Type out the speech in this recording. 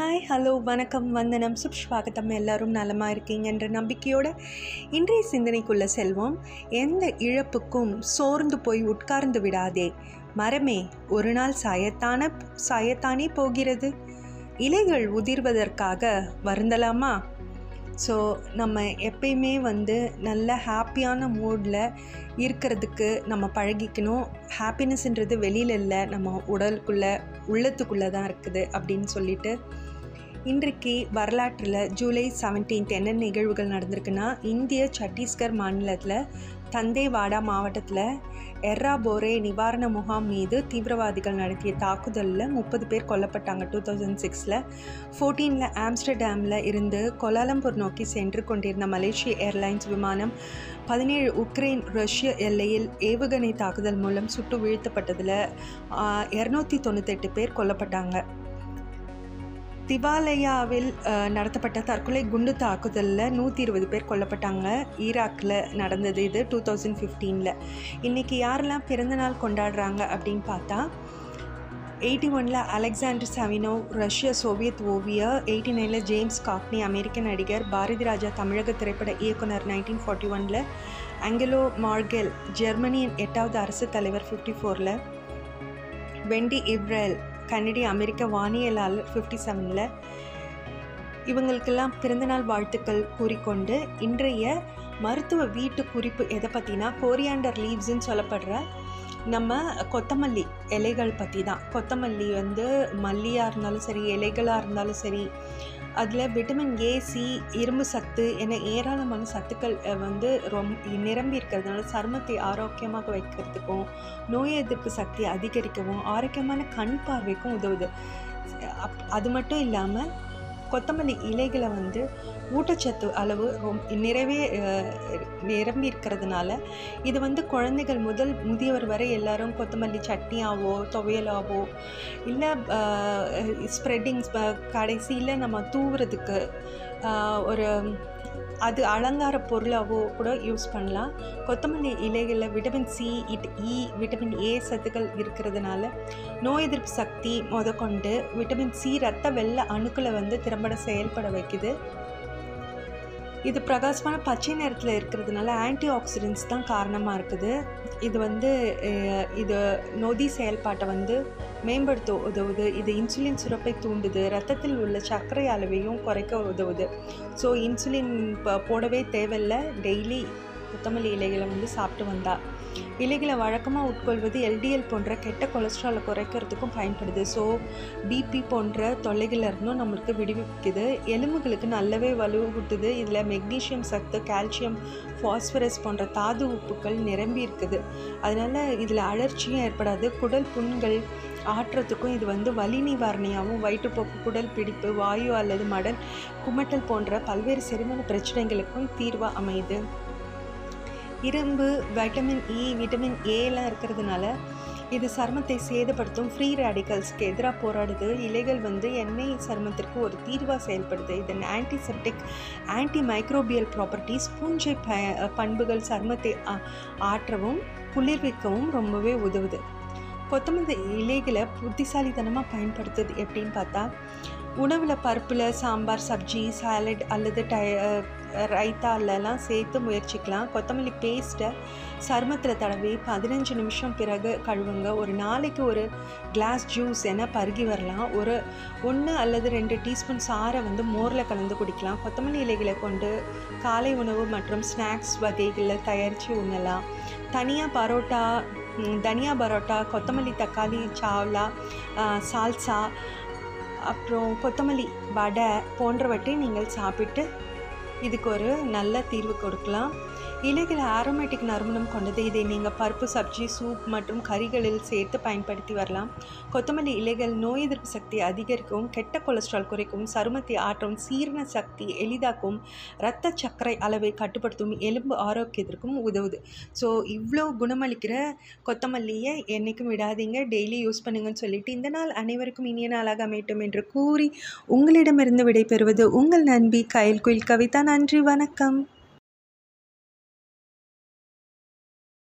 Hi hello வணக்கம் வந்தனம். சுப்ஸ்வாகத்தம். எல்லாரும் நலமாக இருக்கீங்கன்ற நம்பிக்கையோட இன்றைய சிந்தனைக்குள்ள செல்வோம். எந்த இழப்புக்கும் சோர்ந்து போய் உட்கார்ந்து விடாதே. மரமே ஒரு நாள் சாயத்தான சாயத்தானே போகிறது. இலைகள் உதிர்வதற்காக வருந்தலாமா? ஸோ நம்ம எப்பயுமே வந்து நல்ல ஹாப்பியான மூடில் இருக்கிறதுக்கு நம்ம பழகிக்கணும். ஹாப்பினஸ்ன்றது வெளியில் இல்லை நம்ம உடலுக்குள்ளே உள்ளத்துக்குள்ளே தான் இருக்குது அப்படின்னு சொல்லிட்டு. இன்றைக்கு வரலாற்றில் ஜூலை செவன்டீன்த் என்ன நிகழ்வுகள் நடந்திருக்குன்னா இந்திய சத்தீஸ்கர் மாநிலத்தில் தந்தேவாடா மாவட்டத்தில் எர்ராபோரே நிவாரண முகாம் மீது தீவிரவாதிகள் நடத்திய தாக்குதலில் முப்பது பேர் கொல்லப்பட்டாங்க டூ தௌசண்ட் சிக்ஸில் ஃபோர்டீனில் ஆம்ஸ்டர்டாமில் இருந்து கொலாலம்பூர் நோக்கி சென்று கொண்டிருந்த மலேசிய ஏர்லைன்ஸ் விமானம் பதினேழு உக்ரைன் ரஷ்ய எல்லையில் ஏவுகணை தாக்குதல் மூலம் சுட்டு வீழ்த்தப்பட்டதில் இரநூத்தி தொண்ணூத்தெட்டு பேர் கொல்லப்பட்டாங்க. திவாலயாவில் நடத்தப்பட்ட தற்கொலை குண்டு தாக்குதலில் நூற்றி இருபது பேர் கொல்லப்பட்டாங்க. ஈராக்கில் நடந்தது இது டூ தௌசண்ட் ஃபிஃப்டீனில் இன்றைக்கி யாரெல்லாம் பிறந்தநாள் கொண்டாடுறாங்க அப்படின்னு பார்த்தா எயிட்டி ஒனில் அலெக்சாண்டர் சவினோ ரஷ்ய சோவியத் ஓவியர் எயிட்டி நைனில் ஜேம்ஸ் காக்னி அமெரிக்க நடிகர் பாரதி ராஜா தமிழக திரைப்பட இயக்குனர் நைன்டீன் ஃபார்ட்டி ஒனில் ஆங்கிலோ மார்கெல் ஜெர்மனியின் எட்டாவது அரசு தலைவர் ஃபிஃப்டி ஃபோரில் வெண்டி இப்ரேல் கன்னடி அமெரிக்க வானியலாளர் ஃபிஃப்டி செவனில் இவங்களுக்கெல்லாம் பிறந்தநாள் வாழ்த்துக்கள் கூறிக்கொண்டு இன்றைய மருத்துவ வீட்டு குறிப்பு எதை பற்றினா கோரியாண்டர் லீவ்ஸ்ன்னு சொல்லப்படுற நம்ம கொத்தமல்லி இலைகள் பற்றி தான். கொத்தமல்லி வந்து மல்லியாக இருந்தாலும் சரி இலைகளாக இருந்தாலும் சரி அதில் விட்டமின் ஏ சி இரும்பு சத்து என ஏராளமான சத்துக்கள் வந்து ரொம்ப நிரம்பி இருக்கிறதுனால சருமத்தை ஆரோக்கியமாக வைக்கிறதுக்கும் நோய் எதிர்ப்பு சக்தி அதிகரிக்கவும் ஆரோக்கியமான கண் பார்வைக்கும் உதவுது. அப் அது மட்டும் இல்லாமல் கொத்தமல்லி இலைகளை வந்து ஊட்டச்சத்து அளவு ரொம் நிறைவே நிரம்பி இருக்கிறதுனால இது வந்து குழந்தைகள் முதல் முதியவர் வரை எல்லாரும் கொத்தமல்லி சட்னியாவோ துவையலாவோ இல்லை ஸ்ப்ரெட்டிங்ஸ் கடைசியில் நம்ம தூவுறதுக்கு ஒரு அது அலங்கார பொருளாகவோ கூட யூஸ் பண்ணலாம். கொத்தமல்லி இலைகளில் விட்டமின் சி இட் இ விட்டமின் ஏ சத்துக்கள் இருக்கிறதுனால நோய் எதிர்ப்பு சக்தி முதற்கொண்டு விட்டமின் சி ரத்த வெள்ளை அணுக்களை வந்து திறம்பட செயல்பட வைக்குது. இது பிரகாசமான பச்சை நிறத்தில் இருக்கிறதுனால ஆன்டி ஆக்சிடென்ட்ஸ் தான் காரணமாக இருக்குது. இது வந்து இது நொதி செயல்பாட்டை வந்து மேம்படுத்த உதவுது. இது இன்சுலின் சுரப்பை தூண்டுது. ரத்தத்தில் உள்ள சர்க்கரை அளவையும் குறைக்க உதவுது. ஸோ இன்சுலின் போடவே தேவையில்லை. டெய்லி கொத்தமல்லி இலைகளை வந்து சாப்பிட்டு வந்தா. இலைகளை வழக்கமாக உட்கொள்வது எல்டிஎல் போன்ற கெட்ட கொலஸ்ட்ராலை குறைக்கிறதுக்கும் பயன்படுது. ஸோ பிபி போன்ற தொல்லைகளிலிருந்தும் நம்மளுக்கு விடுவிக்குது. எலும்புகளுக்கு நல்லாவே வலுவூட்டுது இதில் மெக்னீஷியம் சத்து கால்சியம் ஃபாஸ்பரஸ் போன்ற தாது உப்புக்கள் நிரம்பி இருக்குது. அதனால் இதில் அலர்ச்சியும் ஏற்படாது. குடல் புண்கள் ஆற்றுறதுக்கும் இது வந்து வலி நிவாரணியாகவும் வயிற்றுப்போக்கு குடல் பிடிப்பு வாயு அல்லது மடல் குமட்டல் போன்ற பல்வேறு செரிமான பிரச்சனைகளுக்கும் தீர்வாக அமையுது. இரும்பு வைட்டமின் இ விட்டமின் ஏலாம் இருக்கிறதுனால இது சருமத்தை சேதப்படுத்தும் ஃப்ரீ ரேடிக்கல்ஸ்க்கு எதிராக போராடுது. இலைகள் வந்து எண்ணெய் சருமத்திற்கு ஒரு தீர்வாக செயல்படுது. இதன் ஆன்டிசெப்டிக் ஆன்டி மைக்ரோபியல் ப்ராப்பர்ட்டிஸ் பூஞ்சை ப பண்புகள் சருமத்தை ஆற்றவும் குளிர்விக்கவும் ரொம்பவே உதவுது. கொத்தமல்லி இலைகளை புத்திசாலித்தனமாக பயன்படுத்துது எப்படின்னு பார்த்தா உணவில் பருப்பில் சாம்பார் சப்ஜி சாலட் அல்லது டய ரைத்தாலெல்லாம் சேர்த்து முயற்சிக்கலாம். கொத்தமல்லி பேஸ்ட்டை சருமத்தில் தடவி பதினஞ்சு நிமிஷம் பிறகு கழுவுங்க. ஒரு நாளைக்கு ஒரு கிளாஸ் ஜூஸ் என பருகி வரலாம். ஒரு ஒன்று அல்லது ரெண்டு டீஸ்பூன் சாரை வந்து மோரில் கலந்து குடிக்கலாம். கொத்தமல்லி இலைகளை கொண்டு காலை உணவு மற்றும் ஸ்நாக்ஸ் வகைகளில் தயாரித்து உண்ணலாம். தனியாக பரோட்டா தனியா பரோட்டா கொத்தமல்லி தக்காளி சாவ்லா சால்சா அப்புறம் கொத்தமல்லி வடை போன்றவற்றை நீங்கள் சாப்பிட்டு இதுக்கு ஒரு நல்ல தீர்வு கொடுக்கலாம். இலைகள் ஆரோமேட்டிக் நறுமணம் கொண்டது. இதை நீங்கள் பருப்பு சப்ஜி சூப் மற்றும் கறிகளில் சேர்த்து பயன்படுத்தி வரலாம். கொத்தமல்லி இலைகள் நோய் எதிர்ப்பு சக்தியை அதிகரிக்கவும் கெட்ட கொலஸ்ட்ரால் குறைக்கும் சருமத்தை ஆற்றவும் சீரண சக்தி எளிதாக்கும் இரத்த சர்க்கரை அளவை கட்டுப்படுத்தும் எலும்பு ஆரோக்கியத்திற்கும் உதவுது. ஸோ இவ்வளோ குணமளிக்கிற கொத்தமல்லியை என்றைக்கும் விடாதீங்க. டெய்லி யூஸ் பண்ணுங்கன்னு சொல்லிட்டு இந்த நாள் அனைவருக்கும் இனிய நாளாக அமையட்டும் என்று கூறி உங்களிடமிருந்து விடைபெறுவது உங்கள் நண்பி கயல் குயில் கவிதா. நன்றி வணக்கம்.